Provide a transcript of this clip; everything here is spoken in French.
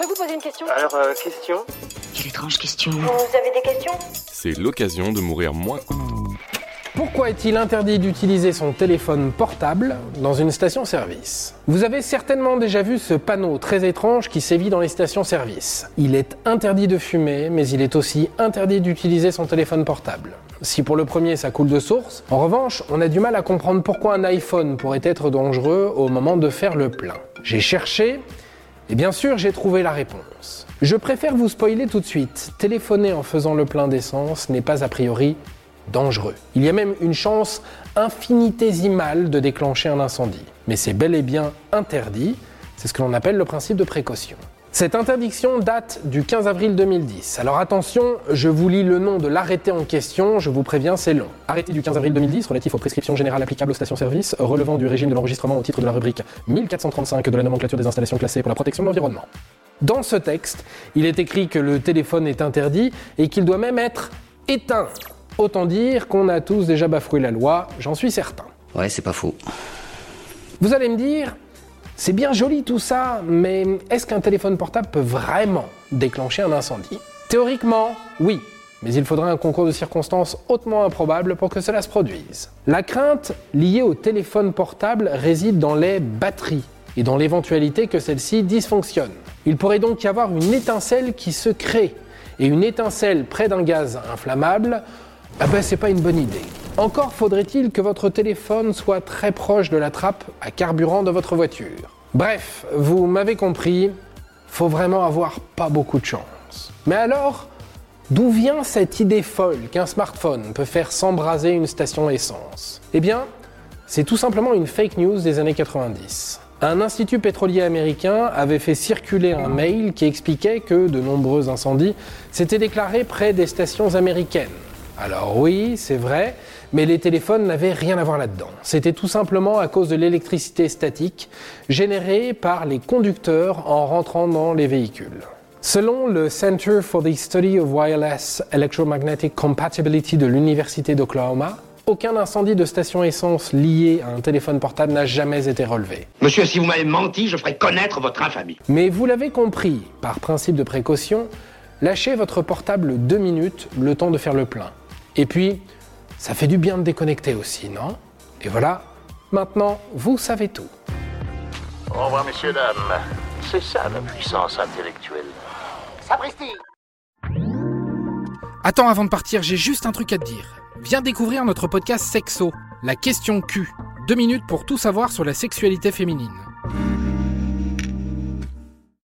peux vous poser une question Alors, euh, question Quelle étrange question. Vous avez des questions C'est l'occasion de mourir moins. Pourquoi est-il interdit d'utiliser son téléphone portable dans une station-service? Vous avez certainement déjà vu ce panneau très étrange qui sévit dans les stations-service. Il est interdit de fumer, mais il est aussi interdit d'utiliser son téléphone portable. Si pour le premier ça coule de source, en revanche, on a du mal à comprendre pourquoi un iPhone pourrait être dangereux au moment de faire le plein. J'ai cherché, et bien sûr j'ai trouvé la réponse. Je préfère vous spoiler tout de suite. Téléphoner en faisant le plein d'essence n'est pas a priori dangereux. Il y a même une chance infinitésimale de déclencher un incendie. Mais c'est bel et bien interdit, c'est ce que l'on appelle le principe de précaution. Cette interdiction date du 15 avril 2010. Alors attention, je vous lis le nom de l'arrêté en question, je vous préviens, c'est long. Arrêté du 15 avril 2010 relatif aux prescriptions générales applicables aux stations-service relevant du régime de l'enregistrement au titre de la rubrique 1435 de la nomenclature des installations classées pour la protection de l'environnement. Dans ce texte, il est écrit que le téléphone est interdit et qu'il doit même être éteint. Autant dire qu'on a tous déjà bafoué la loi, j'en suis certain. Ouais, c'est pas faux. Vous allez me dire, c'est bien joli tout ça, mais est-ce qu'un téléphone portable peut vraiment déclencher un incendie? Théoriquement, oui, mais il faudrait un concours de circonstances hautement improbable pour que cela se produise. La crainte liée au téléphone portable réside dans les batteries et dans l'éventualité que celles-ci dysfonctionnent. Il pourrait donc y avoir une étincelle qui se crée, et une étincelle près d'un gaz inflammable, ah ben c'est pas une bonne idée. Encore faudrait-il que votre téléphone soit très proche de la trappe à carburant de votre voiture. Bref, vous m'avez compris, faut vraiment avoir pas beaucoup de chance. Mais alors, d'où vient cette idée folle qu'un smartphone peut faire s'embraser une station essence? Eh bien, c'est tout simplement une fake news des années 90. Un institut pétrolier américain avait fait circuler un mail qui expliquait que de nombreux incendies s'étaient déclarés près des stations américaines. Alors oui, c'est vrai, mais les téléphones n'avaient rien à voir là-dedans. C'était tout simplement à cause de l'électricité statique générée par les conducteurs en rentrant dans les véhicules. Selon le Center for the Study of Wireless Electromagnetic Compatibility de l'Université d'Oklahoma, aucun incendie de station essence lié à un téléphone portable n'a jamais été relevé. Monsieur, si vous m'avez menti, je ferai connaître votre infamie. Mais vous l'avez compris, par principe de précaution, lâchez votre portable deux minutes le temps de faire le plein. Et puis, ça fait du bien de déconnecter aussi, non? Et voilà, maintenant, vous savez tout. Au revoir, messieurs, dames. C'est ça la puissance intellectuelle. Sapristi Attends, avant de partir, j'ai juste un truc à te dire. Viens découvrir notre podcast Sexo, la question Q. Deux minutes pour tout savoir sur la sexualité féminine.